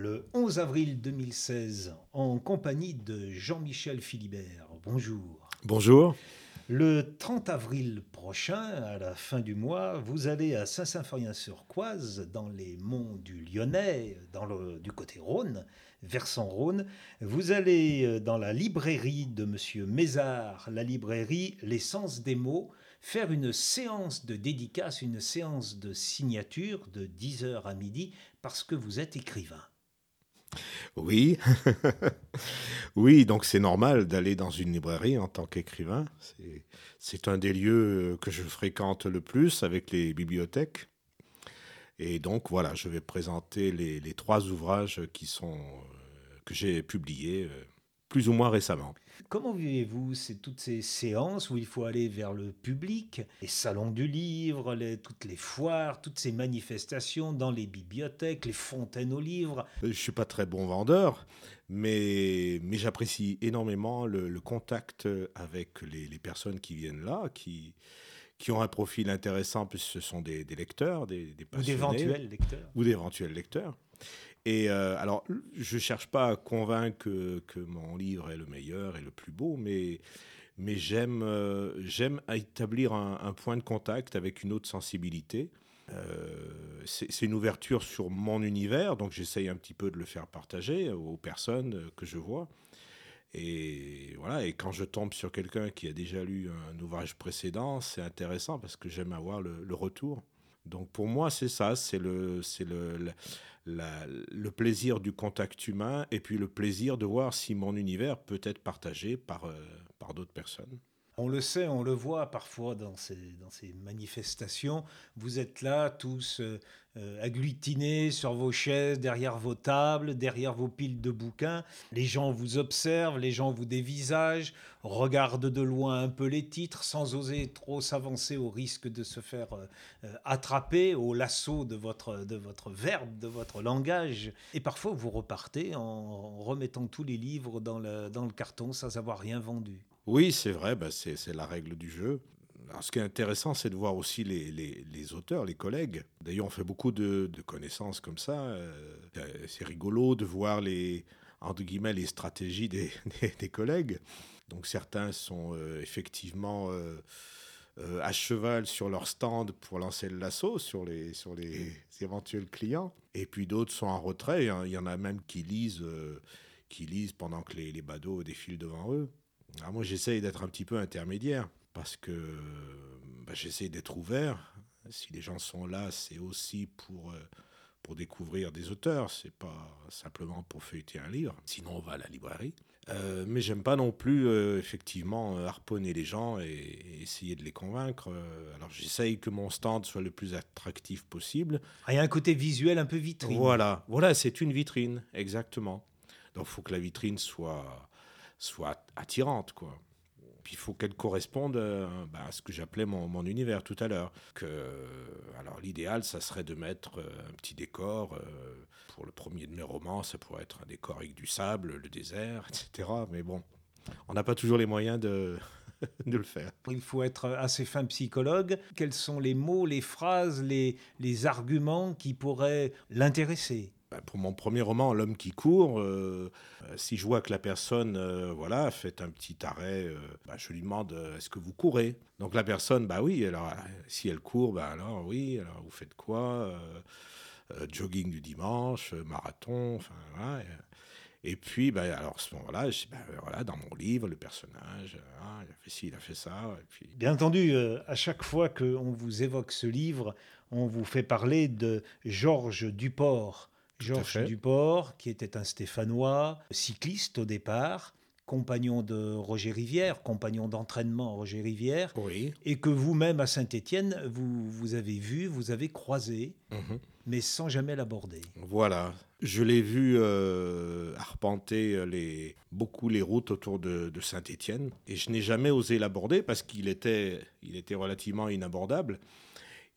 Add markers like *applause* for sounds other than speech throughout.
le 11 avril 2016 en compagnie de Jean-Michel Philibert. Bonjour. Bonjour. Le 30 avril prochain, à la fin du mois, vous allez à Saint-Symphorien-sur-Coise, dans les monts du Lyonnais, dans le, du côté Rhône, versant Rhône. Vous allez euh, dans la librairie de Monsieur Mézard, la librairie L'essence des mots, faire une séance de dédicace, une séance de signature de 10h à midi, parce que vous êtes écrivain. Oui, *laughs* oui, donc c'est normal d'aller dans une librairie en tant qu'écrivain. C'est un des lieux que je fréquente le plus avec les bibliothèques. Et donc voilà, je vais présenter les, trois ouvrages euh, que j'ai publiés euh, plus ou moins récemment. Comment vivez-vous toutes ces séances où il faut aller vers le public, les salons du livre, toutes les foires, toutes ces manifestations dans les bibliothèques, les fontaines aux livres? Euh, Je ne suis pas très bon vendeur, mais, mais j'apprécie énormément le, contact avec les, personnes qui viennent là, qui, qui ont un profil intéressant, puisque ce sont des, lecteurs, des, des passionnés. Ou d'éventuels lecteurs. Ou d'éventuels lecteurs. Et euh, alors, je cherche pas à convaincre que, mon livre est le meilleur et le plus beau, mais, j'aime euh, établir un, point de contact avec une autre sensibilité. Euh, c'est une ouverture sur mon univers, donc j'essaye un petit peu de le faire partager aux personnes que je vois. Et voilà, et quand je tombe sur quelqu'un qui a déjà lu un ouvrage précédent, c'est intéressant parce que j'aime avoir le, retour. Donc pour moi, c'est ça, c'est le, le, plaisir du contact humain et puis le plaisir de voir si mon univers peut être partagé par, euh, par d'autres personnes. On le sait, on le voit parfois dans ces, manifestations. Vous êtes là tous euh, euh, agglutinés sur vos chaises, derrière vos tables, derrière vos piles de bouquins. Les gens vous observent, les gens vous dévisagent, regardent de loin un peu les titres sans oser trop s'avancer au risque de se faire euh, attraper au lasso de votre, de votre verbe, de votre langage. Et parfois vous repartez en remettant tous les livres dans le, dans le carton sans avoir rien vendu. Oui, c'est vrai, bah, c'est la règle du jeu. ce qui est intéressant, c'est de voir aussi les, auteurs, les collègues. D'ailleurs, on fait beaucoup de, connaissances comme ça. Euh, c'est rigolo de voir les, entre guillemets, les stratégies des, *laughs* collègues. Donc certains sont euh, effectivement euh, à cheval sur leur stand pour lancer le lasso sur les, sur les éventuels clients. Et puis d'autres sont en retrait. Il y en a même qui lisent, qui lisent pendant que les, les badauds défilent devant eux. Alors moi, j'essaye d'être un petit peu intermédiaire parce que bah, j'essaye d'être ouvert. Si les gens sont là, c'est aussi pour, euh, pour découvrir des auteurs, c'est pas simplement pour feuilleter un livre. Sinon, on va à la librairie. Euh, mais j'aime pas non plus euh, effectivement harponner les gens et, essayer de les convaincre. alors j'essaye que mon stand soit le plus attractif possible. Ah, il y a un côté visuel un peu vitrine. Voilà, voilà, c'est une vitrine, exactement. Donc il faut que la vitrine soit soit attirante, quoi. Puis il faut qu'elle corresponde euh, bah, à ce que j'appelais mon, mon, univers tout à l'heure. Que, alors l'idéal, ça serait de mettre euh, un petit décor. Euh, pour le premier de mes romans, ça pourrait être un décor avec du sable, le désert, etc. Mais bon, on n'a pas toujours les moyens de, *laughs* de le faire. Il faut être assez fin psychologue. Quels sont les mots, les phrases, les, les arguments qui pourraient l'intéresser? Pour mon premier roman, L'homme qui court, euh, euh, si je vois que la personne euh, voilà, fait un petit arrêt, bah, je lui demande est-ce que vous courez? Donc la personne, bah oui, alors si elle court, bah alors oui, alors vous faites quoi? Jogging du dimanche, marathon, enfin voilà. Et puis, bah, alors à ce moment-là, bah, voilà, dans mon livre, le personnage, hein, il a fait ci, il a fait ça. Et puis... Bien entendu, à chaque fois qu'on vous évoque ce livre, on vous fait parler de Georges Duport Georges Duport, qui était un Stéphanois, cycliste au départ, compagnon de Roger Rivière, compagnon d'entraînement Roger Rivière, et que vous-même à Saint-Étienne, vous, vous avez vu, vous avez croisé, mhm. mais sans jamais l'aborder. Voilà, je l'ai vu euh, arpenter les, beaucoup les routes autour de, Saint-Étienne, et je n'ai jamais osé l'aborder parce qu'il était, il était relativement inabordable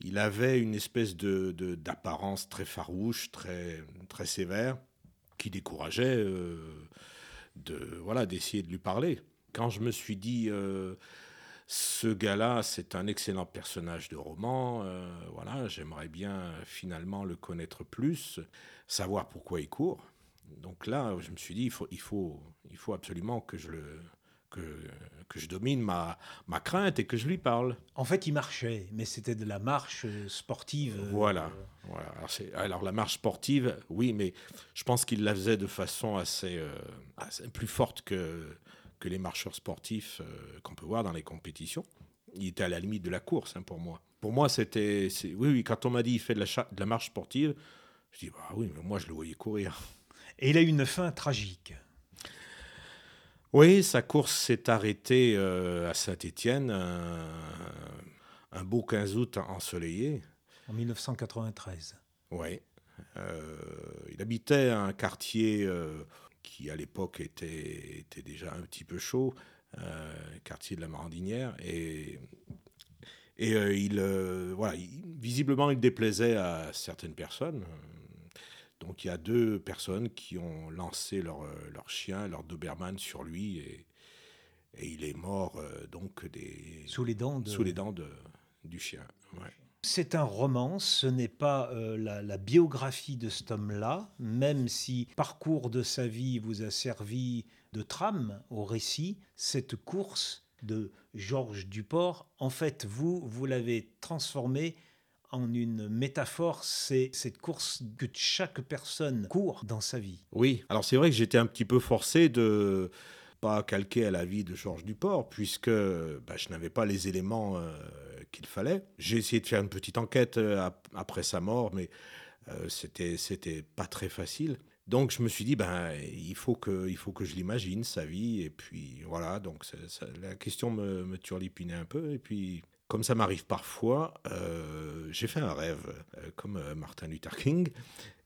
il avait une espèce de, d'apparence très farouche, très, très sévère, qui décourageait euh, de, voilà, d'essayer de lui parler. Quand je me suis dit, euh, ce gars-là, c'est un excellent personnage de roman. euh, voilà, j'aimerais bien finalement le connaître plus, savoir pourquoi il court. Donc là, je me suis dit, il faut, il faut, il faut absolument que je le, que, que je domine ma, ma crainte et que je lui parle. En fait, il marchait, mais c'était de la marche euh, sportive. euh, Voilà. voilà. Alors, la marche sportive, oui, mais je pense qu'il la faisait de façon assez, euh, assez plus forte que, que les marcheurs sportifs euh, qu'on peut voir dans les compétitions. Il était à la limite de la course hein, pour moi. Pour moi, c'était. Oui, oui, quand on m'a dit il fait de la, cha- de la marche sportive, je dis bah oui, mais moi je le voyais courir. Et il a eu une fin tragique. Oui, sa course s'est arrêtée euh, à Saint-Étienne un, un beau 15 août ensoleillé. En 1993. Oui. Euh, il habitait un quartier euh, qui, à l'époque, était, était déjà un petit peu chaud, quartier de la Marandinière. Et, et il, voilà, il- visiblement, il déplaisait à certaines personnes. Donc, il y a deux personnes qui ont lancé leur, euh, leur chien, leur Doberman, sur lui. Et, et il est mort, euh, donc, des, Sous les dents de. sous les dents de, du chien. Ouais. C'est un roman, ce n'est pas euh, la, la biographie de cet homme-là, même si le parcours de sa vie vous a servi de trame au récit, cette course de Georges Duport, en fait, vous, vous l'avez transformée en une métaphore, c'est cette course que chaque personne court dans sa vie. Oui, alors c'est vrai que j'étais un petit peu forcé de pas calquer à la vie de Georges Duport, puisque bah, je n'avais pas les éléments euh, qu'il fallait. J'ai essayé de faire une petite enquête euh, ap- après sa mort, mais euh, c'était pas très facile. Donc je me suis dit, ben, il, faut que, il faut que je l'imagine, sa vie, et puis voilà, donc la question me, me turlupinait un peu, et puis comme ça m'arrive parfois, euh, j'ai fait un rêve, euh, comme euh, Martin Luther King,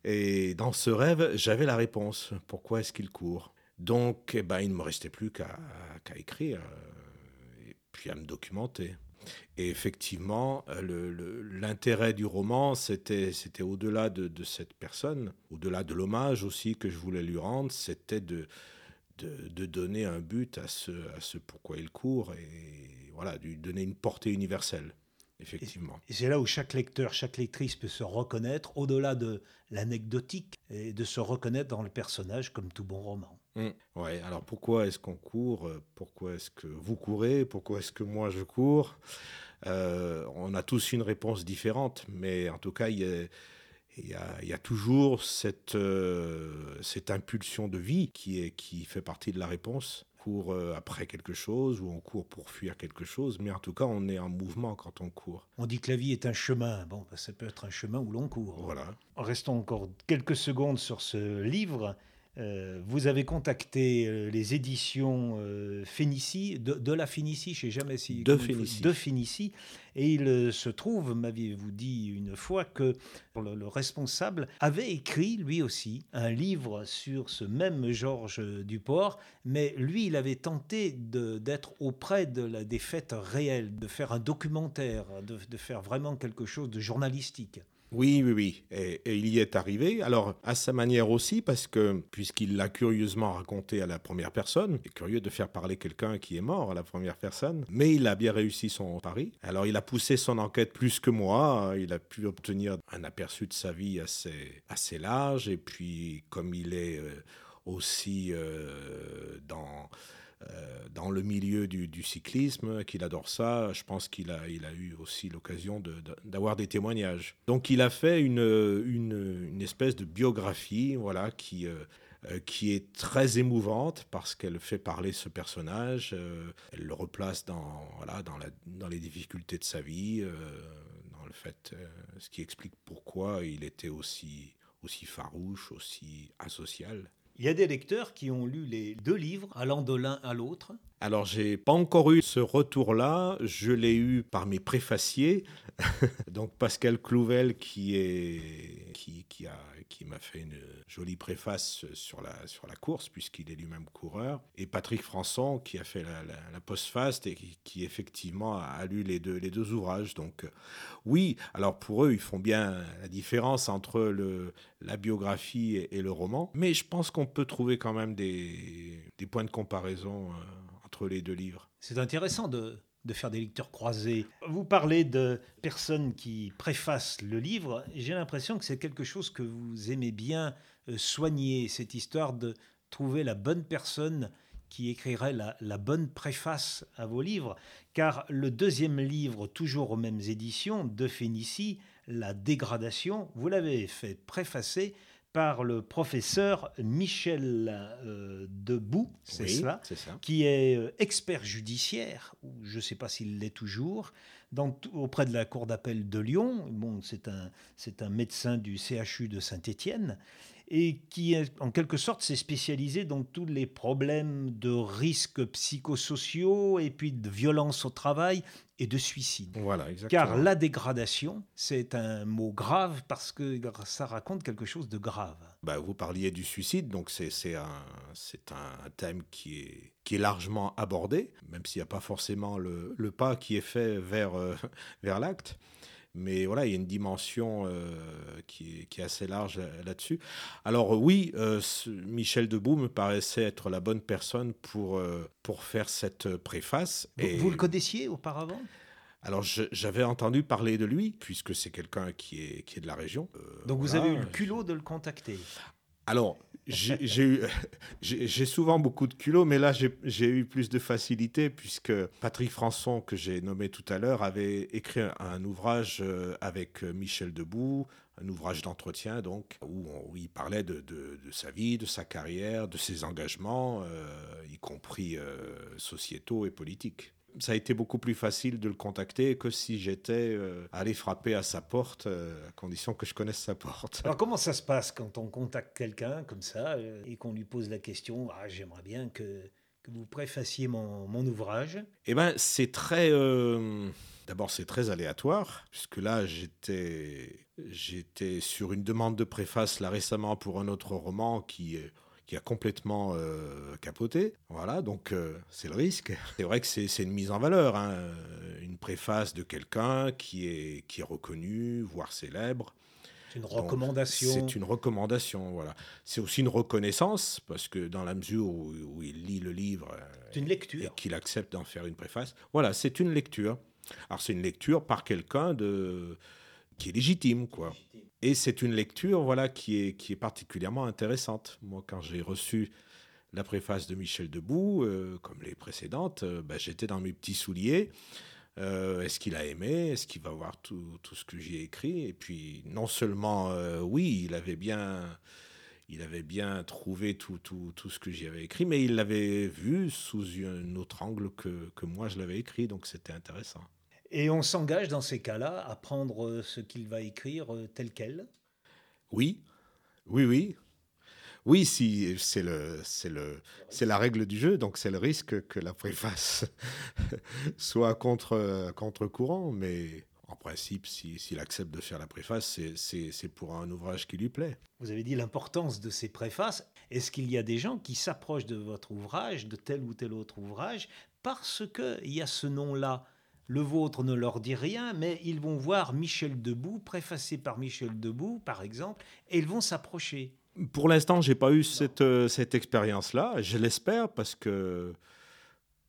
et dans ce rêve, j'avais la réponse. Pourquoi est-ce qu'il court? Donc, eh ben, il ne me restait plus qu'à qu'à écrire et puis à me documenter. Et effectivement, l'intérêt du roman, c'était au-delà de, de cette personne, au-delà de l'hommage aussi que je voulais lui rendre, c'était de, de, de donner un but à ce, à ce pourquoi il court et voilà, de lui donner une portée universelle, effectivement. Et c'est là où chaque lecteur, chaque lectrice peut se reconnaître, au-delà de l'anecdotique, et de se reconnaître dans le personnage comme tout bon roman. Mm. Ouais, alors pourquoi est-ce qu'on court Euh, Pourquoi est-ce que vous courez Pourquoi est-ce que moi je cours? Euh, On a tous une réponse différente, mais en tout cas, il y a, il y a- il y a toujours cette, euh, cette impulsion de vie qui, est, qui fait partie de la réponse. On court euh, après quelque chose ou on court pour fuir quelque chose, mais en tout cas, on est en mouvement quand on court. On dit que la vie est un chemin. Bon, ben, ça peut être un chemin où l'on court. Voilà. Restons encore quelques secondes sur ce livre. Euh, vous avez contacté euh, les éditions euh, Fénicie, de, de la Fénicie, je ne sais jamais si... De Fénicie. De Fénicie. Et il se trouve, m'aviez-vous dit une fois, que le, le responsable avait écrit, lui aussi, un livre sur ce même Georges Duport, mais lui, il avait tenté d'être auprès de la, des faits réels, de faire un documentaire, de, de faire vraiment quelque chose de journalistique. Oui, oui, oui. Et, il y est arrivé. Alors, à sa manière aussi, parce que, puisqu'il l'a curieusement raconté à la première personne, c'est curieux de faire parler quelqu'un qui est mort à la première personne, mais il a bien réussi son pari. Alors, il a poussé son enquête plus que moi. Il a pu obtenir un aperçu de sa vie assez, assez large. Et puis, comme il est euh, aussi euh, dans dans le milieu du, cyclisme, qu'il adore ça. Je pense qu'il a, eu aussi l'occasion d'avoir des témoignages. Donc il a fait une, espèce de biographie voilà, qui, euh, euh, qui est très émouvante parce qu'elle fait parler ce personnage, euh, elle le replace dans, les difficultés de sa vie, euh, dans le fait, euh, ce qui explique pourquoi il était aussi, aussi farouche, aussi asocial. Il y a des lecteurs qui ont lu les deux livres, allant de l'un à l'autre. Alors, j'ai pas encore eu ce retour-là. Je l'ai eu par mes préfaciers. *laughs* Donc, Pascal Clouvel, qui a qui m'a fait une jolie préface sur la sur la course, puisqu'il est lui-même coureur, et Patrick Françon, qui a fait la, la, postface et qui, effectivement a lu les deux les deux ouvrages. Donc, euh, oui. Alors pour eux, ils font bien la différence entre la biographie et, et le roman, mais je pense qu'on peut trouver quand même des des points de comparaison. euh, les deux livres. C'est intéressant de, faire des lecteurs croisés. Vous parlez de personnes qui préfacent le livre. J'ai l'impression que c'est quelque chose que vous aimez bien euh, soigner, cette histoire de trouver la bonne personne qui écrirait la, bonne préface à vos livres, car le deuxième livre, toujours aux mêmes éditions, de Phénicie, La dégradation, vous l'avez fait préfacer par le professeur Michel euh, Debout, c'est cela, qui est euh, expert judiciaire, ou je ne sais pas s'il l'est toujours, auprès de la Cour d'appel de Lyon. Bon, c'est un, un médecin du CHU de Saint-Étienne et qui, en quelque sorte, s'est spécialisé dans tous les problèmes de risques psychosociaux et puis de violence au travail et de suicide. Voilà, exactement. Car la dégradation, c'est un mot grave parce que ça raconte quelque chose de grave. Bah, vous parliez du suicide, donc c'est un, un thème qui est, qui est largement abordé, même s'il n'y a pas forcément le, le, pas qui est fait vers, euh, *laughs* vers l'acte. Mais voilà, il y a une dimension euh, qui, est, assez large là-dessus. Alors oui, euh, Michel Debout me paraissait être la bonne personne pour, euh, pour faire cette préface. Vous, et... vous le connaissiez auparavant? Alors j'avais entendu parler de lui, puisque c'est quelqu'un qui est, qui est de la région. Donc vous avez eu le culot de le contacter? Alors, *laughs* *laughs* j'ai souvent beaucoup de culot, mais là, j'ai eu plus de facilité puisque Patrick Françon, que j'ai nommé tout à l'heure, avait écrit un, ouvrage euh, avec euh, Michel Debout, un ouvrage d'entretien, donc, où, il parlait de, sa vie, de sa carrière, de ses engagements, euh, y compris sociétaux et politiques ça a été beaucoup plus facile de le contacter que si j'étais euh, allé frapper à sa porte, euh, à condition que je connaisse sa porte. Alors comment ça se passe quand on contacte quelqu'un comme ça euh, et qu'on lui pose la question ah, J'aimerais bien que, que, vous préfaciez mon, mon ouvrage? Eh bien, c'est très. D'abord, c'est très aléatoire, puisque là, j'étais, j'étais sur une demande de préface là récemment pour un autre roman qui qui a complètement euh, capoté. Voilà, donc euh, c'est le risque. C'est vrai que c'est une mise en valeur, hein. une préface de quelqu'un qui est, qui est reconnu, voire célèbre. C'est une recommandation. C'est une recommandation, voilà. C'est aussi une reconnaissance, parce que dans la mesure où, il lit le livre une lecture. et qu'il accepte d'en faire une préface, voilà, c'est une lecture. Alors c'est une lecture par quelqu'un de qui est légitime, quoi. Et c'est une lecture voilà, qui, est, qui est particulièrement intéressante. Moi, quand j'ai reçu la préface de Michel Debout, euh, comme les précédentes, euh, bah, j'étais dans mes petits souliers. Euh, est-ce qu'il a aimé? Est-ce qu'il va voir tout, tout ce que j'y ai écrit? Et puis, non seulement, oui, il avait bien, il avait bien trouvé tout, tout, tout ce que j'y avais écrit, mais il l'avait vu sous un autre angle que, que moi je l'avais écrit, donc c'était intéressant. Et on s'engage dans ces cas-là à prendre euh, ce qu'il va écrire euh, tel quel Oui, oui, oui. Oui, si, c'est le, c'est le, c'est la règle du jeu, donc c'est le risque que la préface *laughs* soit contre, contre courant, mais en principe, s'il accepte de faire la préface, c'est pour un ouvrage qui lui plaît. Vous avez dit l'importance de ces préfaces. Est-ce qu'il y a des gens qui s'approchent de votre ouvrage, de tel ou tel autre ouvrage, parce qu'il y a ce nom-là le vôtre ne leur dit rien, mais ils vont voir Michel Debout, préfacé par Michel Debout, par exemple, et ils vont s'approcher. Pour l'instant, j'ai pas eu cette, euh, cette expérience-là. Je l'espère parce que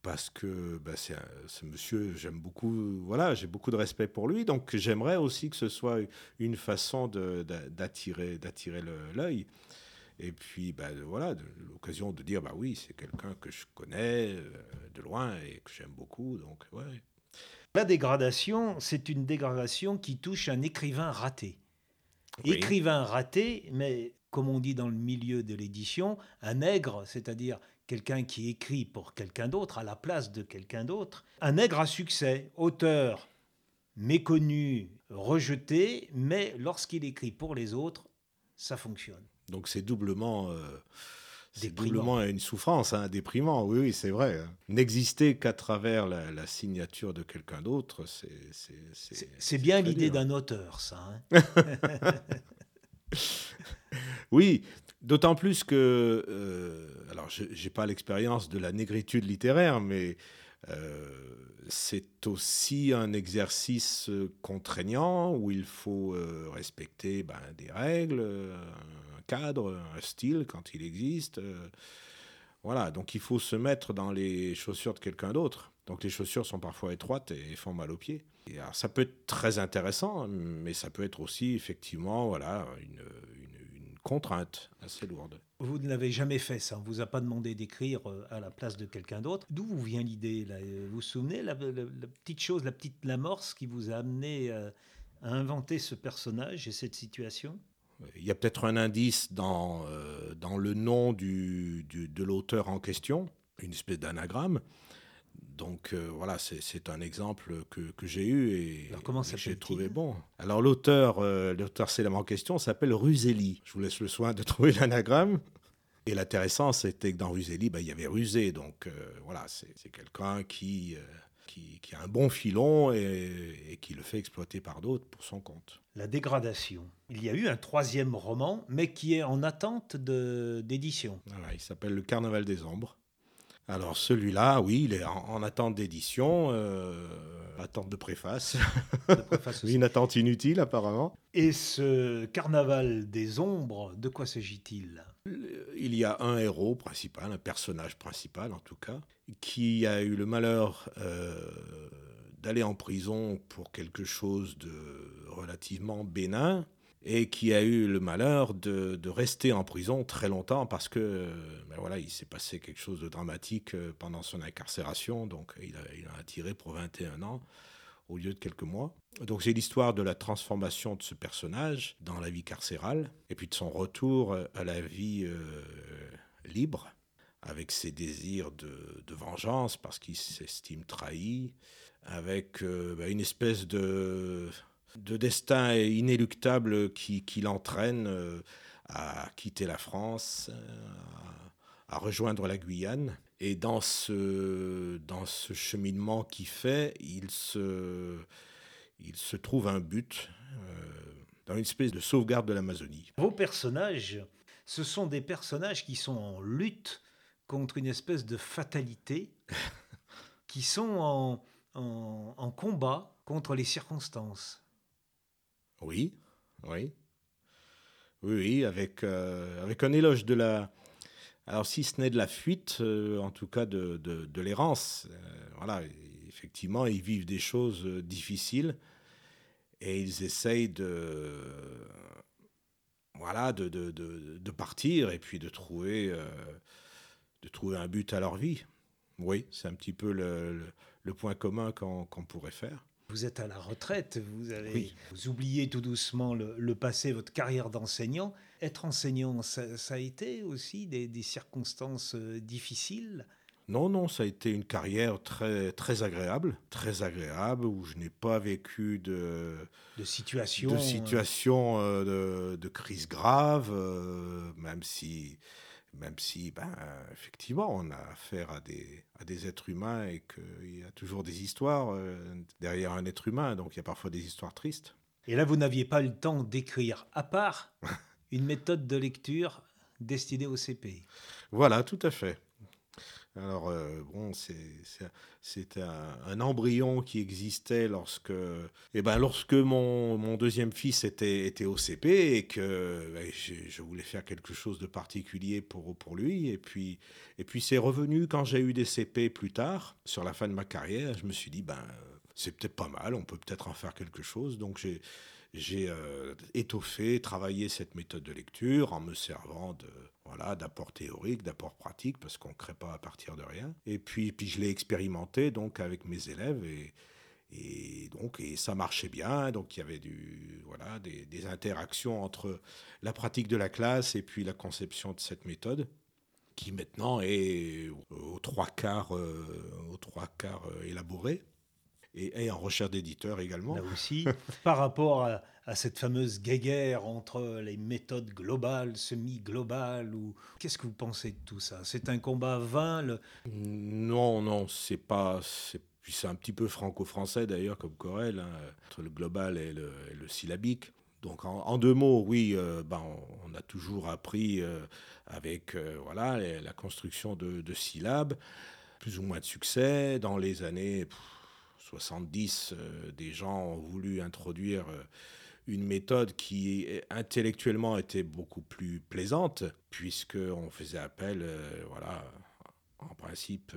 parce que bah, c'est ce monsieur, j'aime beaucoup, voilà, j'ai beaucoup de respect pour lui, donc j'aimerais aussi que ce soit une façon d'attirer d'attirer l'œil. Et puis, bah, voilà, l'occasion de dire, bah oui, c'est quelqu'un que je connais euh, de loin et que j'aime beaucoup, donc ouais. La dégradation, c'est une dégradation qui touche un écrivain raté. Écrivain raté, mais comme on dit dans le milieu de l'édition, un nègre, c'est-à-dire quelqu'un qui écrit pour quelqu'un d'autre, à la place de quelqu'un d'autre. Un nègre à succès, auteur méconnu, rejeté, mais lorsqu'il écrit pour les autres, ça fonctionne. Donc c'est doublement... Euh, doublement une souffrance, hein, déprimant, oui, oui c'est vrai. N'exister qu'à travers la, signature de quelqu'un d'autre, c'est... C'est bien l'idée d'un auteur, ça. Hein. *laughs* oui, d'autant plus que... Euh, alors, je n'ai pas l'expérience de la négritude littéraire, mais... Euh, c'est aussi un exercice contraignant où il faut euh, respecter ben, des règles, cadre, un style quand il existe. Euh, Voilà, donc il faut se mettre dans les chaussures de quelqu'un d'autre. Donc les chaussures sont parfois étroites et font mal aux pieds. Et alors, ça peut être très intéressant, mais ça peut être aussi effectivement voilà, une, contrainte assez lourde. Vous ne l'avez jamais fait, ça. On ne vous a pas demandé d'écrire euh, à la place de quelqu'un d'autre. D'où vous vient l'idée Vous vous souvenez la, petite chose, la petite l'amorce qui vous a amené euh, à inventer ce personnage et cette situation? Il y a peut-être un indice dans, euh, dans le nom du, de l'auteur en question, une espèce d'anagramme. Donc euh, voilà, c'est un exemple que, que j'ai eu et, que j'ai trouvé bon. Alors l'auteur, euh, l'auteur célèbre en question s'appelle Ruseli. Je vous laisse le soin de *laughs* trouver l'anagramme. Et l'intéressant, c'était que dans Ruseli, bah, il y avait rusé. Donc voilà, c'est quelqu'un qui, qui, qui, a un bon filon et, et qui le fait exploiter par d'autres pour son compte la dégradation. Il y a eu un troisième roman, mais qui est en attente d'édition. Voilà, il s'appelle Le Carnaval des Ombres. Alors celui-là, oui, il est en, attente d'édition, euh, attente de préface. *laughs* De préface une attente inutile apparemment. Et ce Carnaval des Ombres, de quoi s'agit-il? Il y a un héros principal, un personnage principal en tout cas, qui a eu le malheur euh, d'aller en prison pour quelque chose de relativement bénin et qui a eu le malheur de, rester en prison très longtemps parce que ben voilà, il s'est passé quelque chose de dramatique euh, pendant son incarcération, donc il a, il a attiré pour 21 ans au lieu de quelques mois. Donc c'est l'histoire de la transformation de ce personnage dans la vie carcérale et puis de son retour à la vie euh, libre avec ses désirs de, vengeance parce qu'il s'estime trahi, avec euh, bah, une espèce de, de destin inéluctable qui, qui l'entraîne euh, à quitter la France, euh, à, rejoindre la Guyane. Et dans ce, dans ce cheminement qu'il fait, il se, il se trouve un but dans une espèce de sauvegarde de l'Amazonie. Vos personnages, ce sont des personnages qui sont en lutte contre une espèce de fatalité, *laughs* qui sont en, en, combat contre les circonstances. Oui, oui. Oui, oui avec, euh, avec un éloge de la... Alors si ce n'est de la fuite, euh, en tout cas de, de, l'errance. Euh, voilà, effectivement, ils vivent des choses difficiles et ils essayent de... Voilà, de, de, de partir et puis de trouver, de trouver un but à leur vie. Oui, c'est un petit peu le le point commun qu'on pourrait faire. Vous êtes à la retraite, vous avez vous oubliez tout doucement le, passé, votre carrière d'enseignant. Être enseignant, ça, a été aussi des, circonstances euh, difficiles? Non, non, ça a été une carrière très, très agréable, très agréable, où je n'ai pas vécu de, de situation, de, situation euh, de, crise grave, euh, même si même si, ben, effectivement, on a affaire à des, à des êtres humains et qu'il y a toujours des histoires euh, derrière un être humain, donc il y a parfois des histoires tristes. Et là, vous n'aviez pas le temps d'écrire, à part *laughs* une méthode de lecture destinée au CPI. Voilà, tout à fait. Alors, euh, bon, c'est un, embryon qui existait lorsque, eh ben, lorsque mon, mon deuxième fils était, était au CP et que ben, je, voulais faire quelque chose de particulier pour, pour lui. Et puis, et puis c'est revenu quand j'ai eu des CP plus tard, sur la fin de ma carrière. Je me suis dit, ben, c'est peut-être pas mal, on peut peut-être en faire quelque chose. Donc, j'ai j'ai euh, étoffé, travaillé cette méthode de lecture en me servant de voilà d'apports théoriques, d'apports pratiques, parce qu'on ne crée pas à partir de rien. Et puis, puis je l'ai expérimenté donc avec mes élèves et, donc et ça marchait bien. Donc il y avait du voilà des, des, interactions entre la pratique de la classe et puis la conception de cette méthode qui maintenant est aux trois quarts, euh, aux trois quarts euh, élaborée et, en recherche d'éditeurs également. Là aussi, *laughs* par rapport à, cette fameuse guéguerre entre les méthodes globales, semi-globales, ou qu'est-ce que vous pensez de tout ça? C'est un combat vain le... Non, non, c'est pas. Puis c'est un petit peu franco-français d'ailleurs comme Corel, hein, entre le global et le, syllabique. Donc en, deux mots, oui, euh, ben, on, a toujours appris euh, avec euh, voilà la construction de, syllabes, plus ou moins de succès dans les années. 70, euh, des gens ont voulu introduire euh, une méthode qui intellectuellement était beaucoup plus plaisante, puisqu'on faisait appel euh, voilà, en principe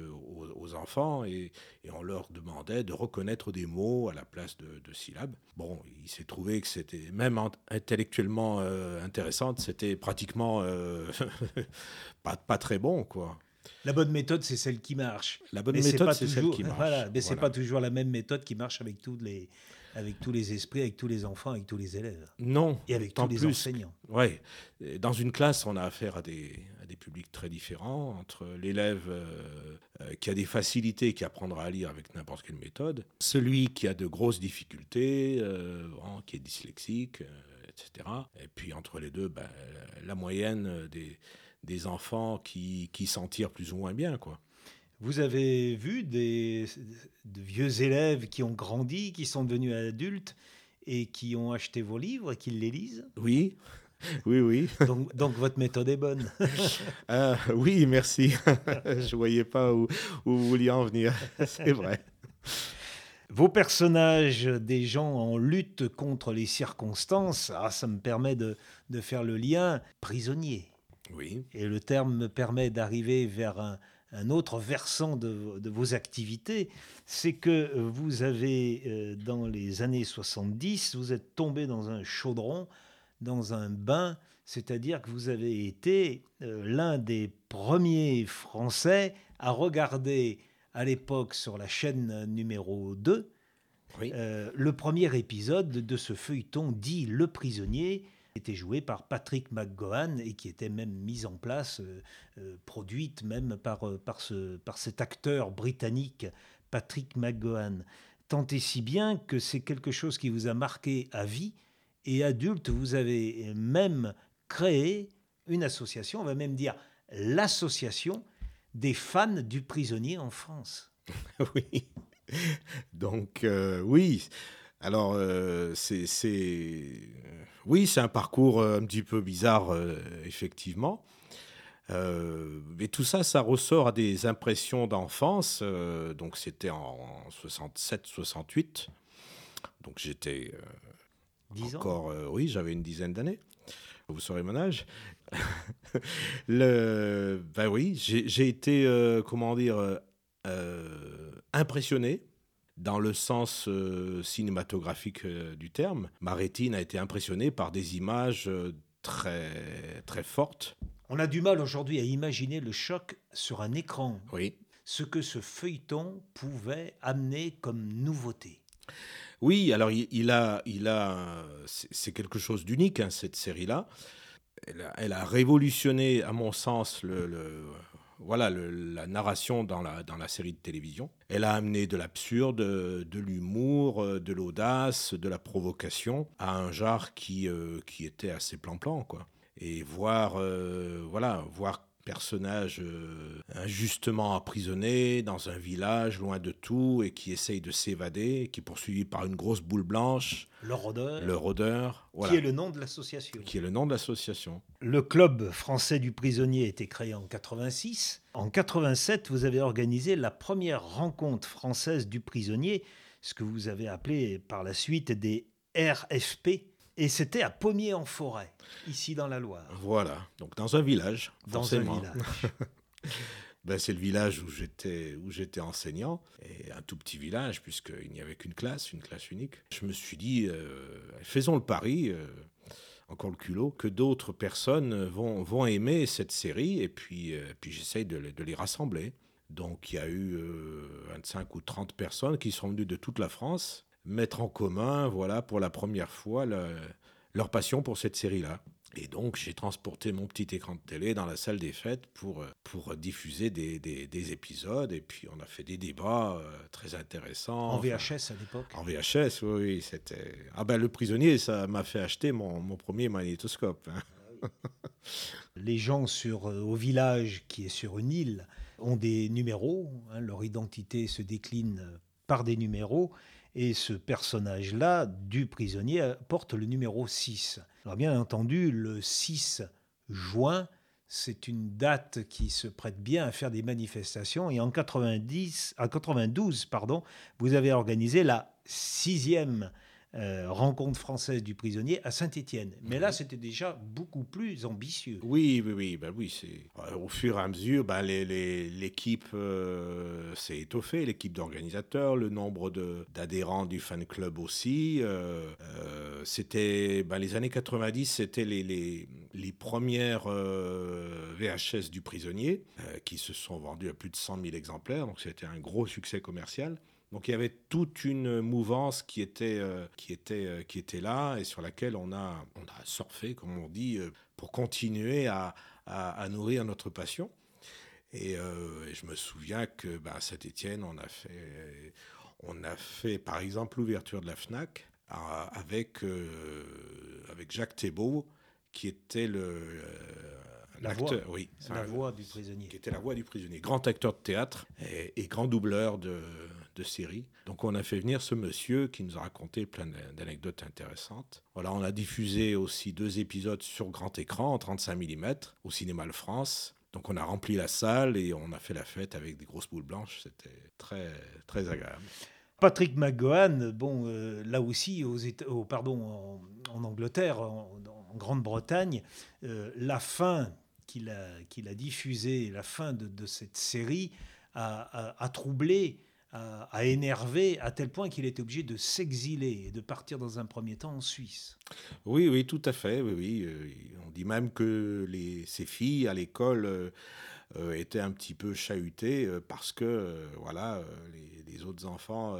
aux, enfants et, on leur demandait de reconnaître des mots à la place de, syllabes. Bon, il s'est trouvé que c'était même intellectuellement intéressante, c'était pratiquement *laughs* pas, pas très bon, quoi. La bonne méthode, c'est celle qui marche. La bonne méthode, c'est celle qui *laughs* marche. Voilà, mais c'est pas toujours la même méthode qui marche avec tous les, avec tous les esprits, avec tous les enfants, avec tous les élèves. Non. Et avec tous les enseignants. Oui. Dans une classe, on a affaire à des, à des publics très différents, entre l'élève euh, euh, qui a des facilités, qui apprendra à lire avec n'importe quelle méthode, celui qui a de grosses difficultés, euh, qui est dyslexique, etc. Et puis entre les deux, ben, la moyenne des des enfants qui, qui s'en tirent plus ou moins bien, quoi. Vous avez vu des de vieux élèves qui ont grandi, qui sont devenus adultes et qui ont acheté vos livres et qui les lisent? Oui, *laughs* oui, oui. Donc, donc, votre méthode est bonne. *laughs* Euh, oui, merci. *laughs* Je voyais pas où, où vous vouliez en venir. C'est vrai. Vos personnages, des gens en lutte contre les circonstances, ah, ça me permet de, de faire le lien prisonnier. Oui. Et le terme me permet d'arriver vers un, autre versant de, vos activités, c'est que vous avez, euh, dans les années 70, vous êtes tombé dans un chaudron, dans un bain, c'est-à-dire que vous avez été euh, l'un des premiers Français à regarder à l'époque sur la chaîne numéro 2 euh, le premier épisode de ce feuilleton dit Le prisonnier, était jouée par Patrick McGowan et qui était même mise en place, euh, euh, produite même par, euh, par, ce, par cet acteur britannique Patrick McGowan. Tant et si bien que c'est quelque chose qui vous a marqué à vie et adulte, vous avez même créé une association, on va même dire l'association des fans du prisonnier en France. *laughs* oui. Donc oui. Alors c'est oui, c'est un parcours euh, un petit peu bizarre, euh, effectivement. Euh, mais tout ça, ça ressort à des impressions d'enfance. donc c'était en, 67-68. Donc j'étais encore... oui, j'avais une dizaine d'années. Vous saurez mon âge. *laughs* Le, ben oui, j'ai été, comment dire, impressionné dans le sens euh, cinématographique euh, du terme. Ma rétine a été impressionnée par des images euh, très, très fortes. On a du mal aujourd'hui à imaginer le choc sur un écran. Oui. Ce que ce feuilleton pouvait amener comme nouveauté. Oui, alors il, a, il a, c'est quelque chose d'unique, hein, cette série-là. Elle, a révolutionné, à mon sens, le voilà la narration dans la, dans la série de télévision. Elle a amené de l'absurde, de l'humour, euh, de l'audace, de la provocation à un genre qui, euh, qui était assez plan-plan. quoi. Et voir, euh, voilà, voir personnage euh, injustement emprisonné dans un village loin de tout et qui essaye de s'évader, qui est poursuivi par une grosse boule blanche. Le rôdeur. Le rôdeur. Qui est le nom de l'association. Qui est le nom de l'association. Le club français du prisonnier a été créé en 86. En 87, vous avez organisé la première rencontre française du prisonnier, ce que vous avez appelé par la suite des RFP, et c'était à Pommier-en-Forêt, ici dans la Loire. Voilà, donc dans un village. Dans un village. *laughs* ben, c'est le village où j'étais où j'étais enseignant et un tout petit village puisqu'il n'y avait qu'une classe, une classe unique. Je me suis dit euh, faisons le pari. Euh, encore le culot, que d'autres personnes vont, vont aimer cette série et puis, euh, puis j'essaye de, de, les rassembler. Donc il y a eu 25 ou 30 personnes qui sont venues de toute la France mettre en commun, voilà, pour la première fois, leur passion pour cette série-là. Et donc, j'ai transporté mon petit écran de télé dans la salle des fêtes pour, pour diffuser des, des, épisodes. Et puis, on a fait des débats euh, très intéressants. En VHS à l'époque En VHS, oui, c'était... Ah ben, le prisonnier, ça m'a fait acheter mon, mon premier magnétoscope. Hein. *laughs* Les gens sur, euh, au village, qui est sur une île, ont des numéros. Hein, leur identité se décline par des numéros. Et ce personnage-là, du prisonnier, porte le numéro 6. Alors bien entendu, le 6 juin, c'est une date qui se prête bien à faire des manifestations. Et en 90, à 92, pardon, vous avez organisé la sixième euh, rencontre française du prisonnier à Saint-Étienne. Mais là, c'était déjà beaucoup plus ambitieux. Oui, oui, oui. Ben oui c'est euh, au fur et à mesure, ben l'équipe euh, s'est étoffée, l'équipe d'organisateurs, le nombre d'adhérents du fan club aussi. c'était ben, les années 90, c'était les, les, les, premières VHS du prisonnier qui se sont vendues à plus de 100 000 exemplaires. Donc c'était un gros succès commercial. Donc il y avait toute une mouvance qui était, euh, qui était, euh, qui était là et sur laquelle on a, on a surfé, comme on dit, euh, pour continuer à, à, nourrir notre passion. Et, je me souviens que bah, à Saint-Étienne, on a fait, on a fait par exemple l'ouverture de la FNAC avec, avec Jacques Thébault, qui était le la voix, oui, la voix du prisonnier. Qui était la voix du prisonnier. Grand acteur de théâtre et grand doubleur de, de série. Donc on a fait venir ce monsieur qui nous a raconté plein d'anecdotes intéressantes. Voilà, on a diffusé aussi deux épisodes sur grand écran en 35 mm au cinéma Le France. Donc on a rempli la salle et on a fait la fête avec des grosses boules blanches. C'était très très agréable. Patrick McGowan, bon, euh, là aussi, aux oh, pardon, en, Angleterre, en, Grande-Bretagne, euh, la fin qu'il a, diffusée, la fin de, cette série, a troublé à, énerver à tel point qu'il était obligé de s'exiler et de partir dans un premier temps en Suisse. Oui, oui, tout à fait. Oui, oui. Euh, on dit même que les, ces filles à l'école euh, euh, étaient un petit peu chahutées parce que voilà, les, autres enfants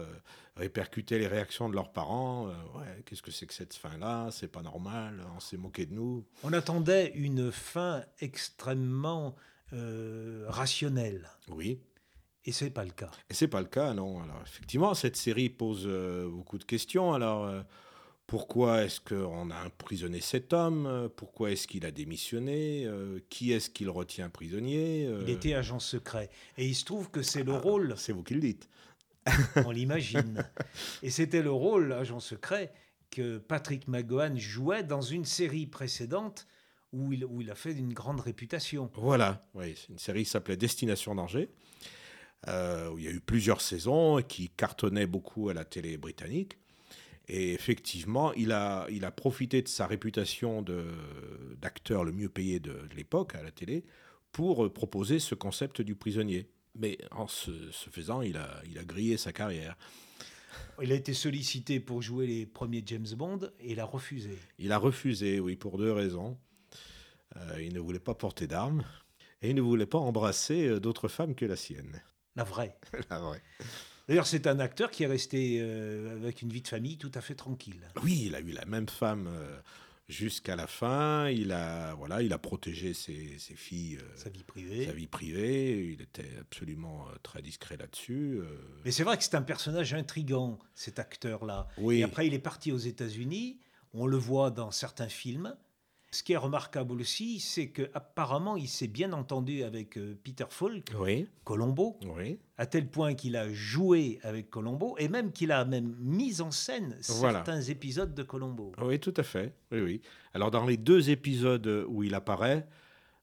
répercutaient les réactions de leurs parents. ouais, qu'est-ce que c'est que cette fin-là C'est pas normal. On s'est moqué de nous. On attendait une fin extrêmement rationnelle. Oui. Et c'est pas le cas. Et c'est pas le cas, non. Alors effectivement, cette série pose euh, beaucoup de questions. Alors euh, pourquoi est-ce qu'on a emprisonné cet homme? Pourquoi est-ce qu'il a démissionné? Euh, Qui est-ce qu'il retient prisonnier? Il était agent secret. Et il se trouve que c'est le ah, rôle. C'est vous qui le dites. on l'imagine. Et c'était le rôle, agent secret, que Patrick McGowan jouait dans une série précédente où il, où il a fait une grande réputation. Voilà, oui, une série qui s'appelait Destination Danger. Euh, où il y a eu plusieurs saisons qui cartonnaient beaucoup à la télé britannique. Et effectivement, il a, il a profité de sa réputation d'acteur le mieux payé de, l'époque à la télé pour euh, proposer ce concept du prisonnier. Mais en ce, faisant, il a, il a grillé sa carrière. Il a été sollicité pour jouer les premiers James Bond et il a refusé. Il a refusé, oui, pour deux raisons. Euh, il ne voulait pas porter d'armes et il ne voulait pas embrasser d'autres femmes que la sienne. La vraie. *laughs* La vraie. D'ailleurs, c'est un acteur qui est resté euh, avec une vie de famille tout à fait tranquille. Oui, il a eu la même femme euh, jusqu'à la fin. Il a, voilà, il a protégé ses, ses filles, euh, sa vie privée. Sa vie privée. Il était absolument très discret là-dessus. Mais c'est vrai que c'est un personnage intrigant, cet acteur-là. Oui. Et après, il est parti aux États-Unis. On le voit dans certains films. Ce qui est remarquable aussi, c'est qu'apparemment, il s'est bien entendu avec euh, Peter Falk, Colombo, à tel point qu'il a joué avec Colombo et même qu'il a même mis en scène certains épisodes de Colombo. Oui, tout à fait. Oui, oui. Alors, dans les deux épisodes où il apparaît,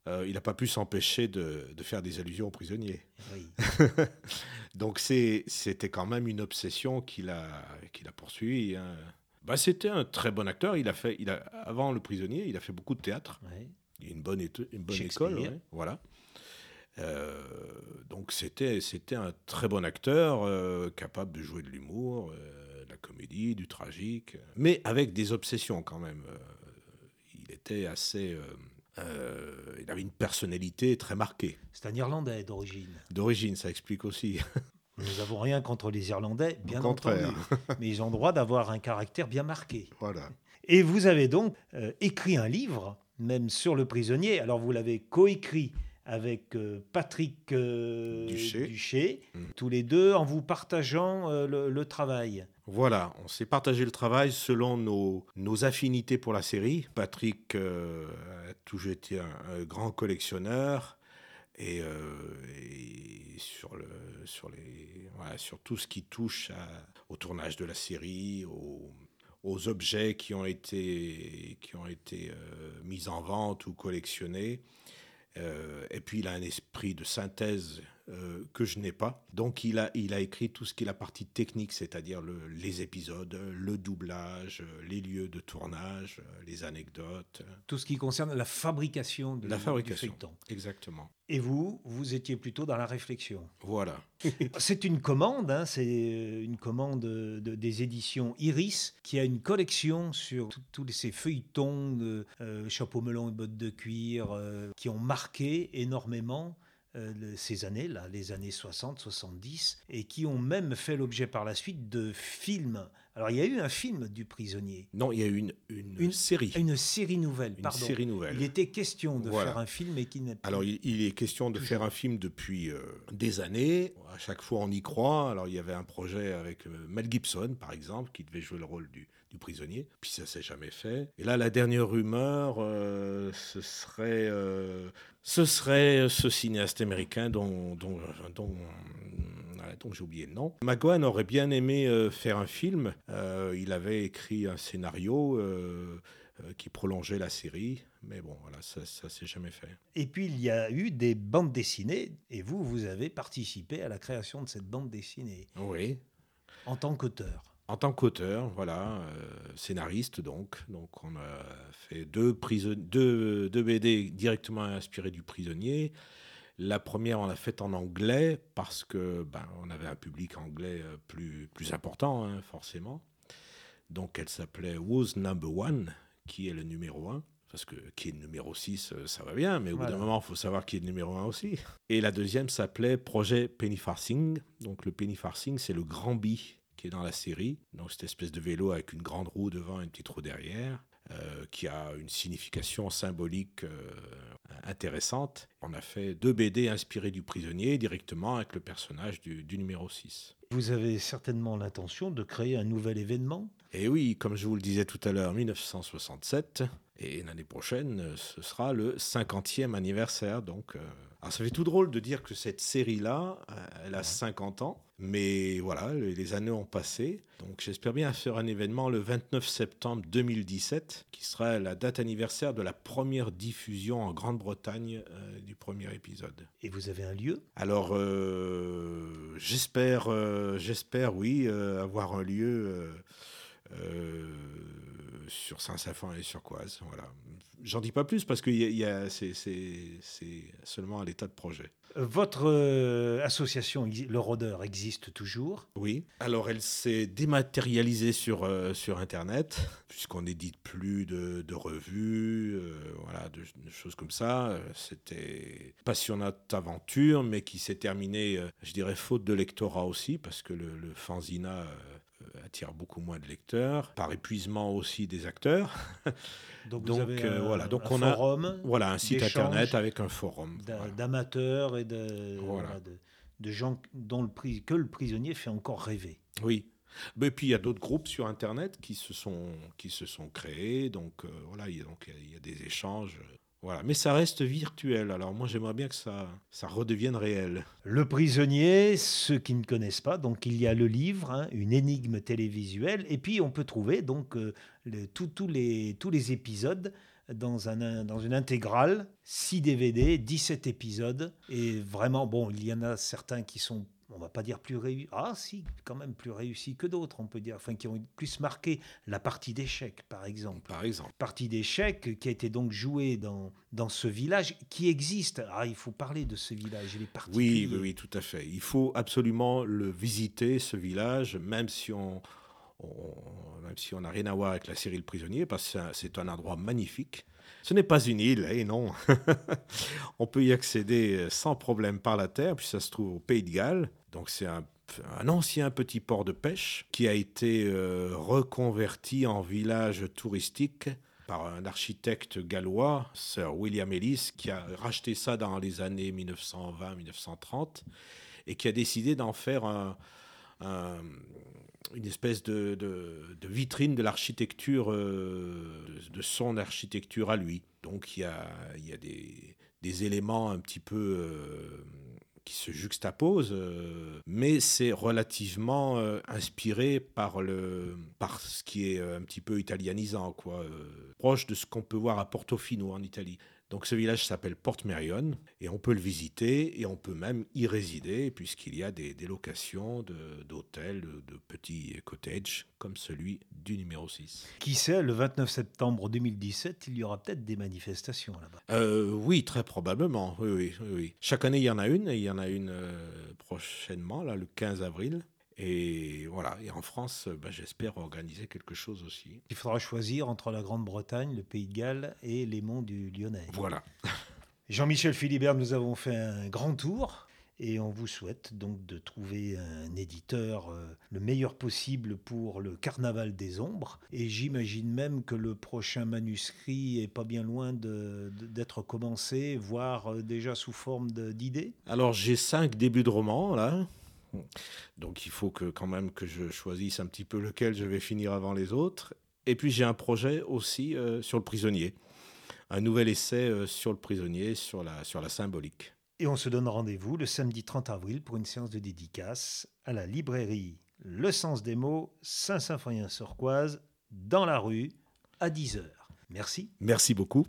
euh, il n'a pas pu s'empêcher de, faire des allusions aux prisonniers. Oui. *laughs* Donc, c'était quand même une obsession qu'il a, qu'il a poursuivie. Hein. Bah, c'était un très bon acteur. Il a fait, il a, avant Le Prisonnier, il a fait beaucoup de théâtre. Il a une bonne, une bonne école. voilà. Euh, donc c'était, c'était un très bon acteur, euh, capable de jouer de l'humour, euh, de la comédie, du tragique, mais avec des obsessions quand même. il était assez... il avait une personnalité très marquée. C'est un Irlandais d'origine. D'origine, ça explique aussi. *laughs* Nous n'avons rien contre les Irlandais, bien entendu. *laughs* Mais ils ont droit d'avoir un caractère bien marqué. Voilà. Et vous avez donc euh, écrit un livre, même sur le prisonnier. Alors vous l'avez coécrit avec euh, Patrick euh, Duché, mm. tous les deux, en vous partageant le, travail. Voilà, on s'est partagé le travail selon nos, nos, affinités pour la série. Patrick a toujours été un grand collectionneur. Euh, et, sur, le, sur, les, sur tout ce qui touche au tournage de la série, aux, objets qui ont été, qui ont été euh, mis en vente ou collectionnés. Euh, et puis il a un esprit de synthèse euh, que je n'ai pas. Donc il a, il a écrit tout ce qui est la partie technique, c'est-à-dire le, les épisodes, le doublage, les lieux de tournage, les anecdotes. Tout ce qui concerne la fabrication de la fabrication. du. Exactement. Et vous, vous étiez plutôt dans la réflexion. Voilà. *laughs* c'est une commande, hein, c'est une commande de, des éditions Iris qui a une collection sur tous ces feuilletons, euh, chapeau melon et bottes de cuir, euh, qui ont marqué énormément euh, ces années-là, les années 60, 70, et qui ont même fait l'objet par la suite de films. Alors il y a eu un film du prisonnier. Non, il y a eu une, une, série. Une série nouvelle, une pardon. série nouvelle. Il était question de faire un film et qui n'est Alors il, est question de faire un film depuis euh, des années. À chaque fois on y croit. Alors il y avait un projet avec euh, Mel Gibson par exemple qui devait jouer le rôle du, du prisonnier. Puis ça s'est jamais fait. Et là, la dernière rumeur, ce serait ce serait ce cinéaste américain dont, dont, dont, dont j'ai oublié le nom. McGowan aurait bien aimé euh, faire un film. Euh, il avait écrit un scénario euh, qui prolongeait la série. Mais bon, voilà, ça ne s'est jamais fait. Et puis, il y a eu des bandes dessinées. Et vous, vous avez participé à la création de cette bande dessinée. Oui. En tant qu'auteur. En tant qu'auteur, voilà, euh, scénariste donc. Donc on a fait deux, deux, deux, BD directement inspirés du prisonnier. La première, on l'a faite en anglais parce que ben, on avait un public anglais euh, plus, plus important, hein, forcément. Donc elle s'appelait Was Number One, qui est le numéro un. Parce que qui est le numéro 6, euh, ça va bien, mais au bout d'un moment, il faut savoir qui est le numéro 1 aussi. Et la deuxième s'appelait Projet Penny Farthing. Donc le Penny Farthing, c'est le grand bi qui est dans la série. Donc cette espèce de vélo avec une grande roue devant et une petite roue derrière. Euh, qui a une signification symbolique euh, intéressante. On a fait deux BD inspirés du prisonnier directement avec le personnage du, du numéro 6. Vous avez certainement l'intention de créer un nouvel événement? Et oui, comme je vous le disais tout à l'heure, 1967, et l'année prochaine, ce sera le 50e anniversaire. Donc, euh, alors ça fait tout drôle de dire que cette série-là, elle a 50 ans. Mais voilà, les années ont passé. Donc j'espère bien faire un événement le 29 septembre 2017, qui sera la date anniversaire de la première diffusion en Grande-Bretagne euh, du premier épisode. Et vous avez un lieu? Alors euh, j'espère, euh, j'espère oui, avoir un lieu sur Saint-Safan et sur Coise. Voilà. J'en dis pas plus parce que y a, c'est seulement à l'état de projet. Votre euh, association, Le Rôdeur, existe toujours Oui. Alors, elle s'est dématérialisée sur, euh, sur Internet, puisqu'on n'édite plus de, de revues, euh, voilà, de, choses comme ça. C'était passionnante aventure, mais qui s'est terminée, je dirais, faute de lectorat aussi, parce que le, le fanzina attire beaucoup moins de lecteurs, par épuisement aussi des acteurs. *laughs* Donc, vous avez euh, un, voilà, donc on forum a voilà un site internet avec un forum d'amateurs et de, de, gens dont le que le prisonnier fait encore rêver. Oui. Mais puis il y a d'autres groupes sur internet qui se sont qui se sont créés, donc euh, voilà, il y, a, donc il y a des échanges voilà, mais ça reste virtuel. Alors moi j'aimerais bien que ça, ça redevienne réel. Le prisonnier, ceux qui ne connaissent pas, donc il y a le livre, hein, une énigme télévisuelle, et puis on peut trouver donc euh, tous les, épisodes dans, dans une intégrale, 6 DVD, 17 épisodes, et vraiment, bon, il y en a certains qui sont on va pas dire plus réussi, ah si, quand même plus réussi que d'autres, on peut dire, enfin qui ont plus marqué la partie d'échecs, par exemple. Par exemple. Partie d'échecs qui a été donc jouée dans, dans ce village qui existe. Ah, il faut parler de ce village, il est particulier. Oui, oui, oui, tout à fait. Il faut absolument le visiter, ce village, même si on, même si on n'a rien à voir avec la série Le Prisonnier, parce que c'est un endroit magnifique. Ce n'est pas une île, et eh non. *laughs* on peut y accéder sans problème par la terre, puis ça se trouve au Pays de Galles. Donc c'est un, ancien petit port de pêche qui a été euh, reconverti en village touristique par un architecte gallois, Sir William Ellis, qui a racheté ça dans les années 1920-1930 et qui a décidé d'en faire une espèce de, vitrine de l'architecture, euh, de, son architecture à lui. Donc il y a, y a des, éléments un petit peu... Euh, qui se juxtapose, euh, mais c'est relativement inspiré par, le, par ce qui est un petit peu italianisant, quoi, proche de ce qu'on peut voir à Portofino en Italie. Donc ce village s'appelle Porte Mérion et on peut le visiter et on peut même y résider puisqu'il y a des, des locations d'hôtels, de, de, petits cottages comme celui du numéro 6. Qui sait, le 29 septembre 2017, il y aura peut-être des manifestations là-bas. Euh, oui, très probablement. Oui, oui, oui, Chaque année, il y en a une et il y en a une euh, prochainement, là, le 15 avril. Et voilà, et en France, ben, j'espère organiser quelque chose aussi. Il faudra choisir entre la Grande-Bretagne, le Pays de Galles et les monts du Lyonnais. Voilà. *laughs* Jean-Michel Philibert, nous avons fait un grand tour et on vous souhaite donc de trouver un éditeur euh, le meilleur possible pour le Carnaval des Ombres. Et j'imagine même que le prochain manuscrit est pas bien loin d'être commencé, voire euh, déjà sous forme d'idées. Alors j'ai cinq débuts de romans là. Donc il faut que quand même que je choisisse un petit peu lequel je vais finir avant les autres. Et puis j'ai un projet aussi euh, sur le prisonnier, un nouvel essai euh, sur le prisonnier, sur la, sur la symbolique. Et on se donne rendez-vous le samedi 30 avril pour une séance de dédicace à la librairie Le Sens des mots, Saint-Symphorien-sur-Coise, dans la rue, à 10h. Merci. Merci beaucoup.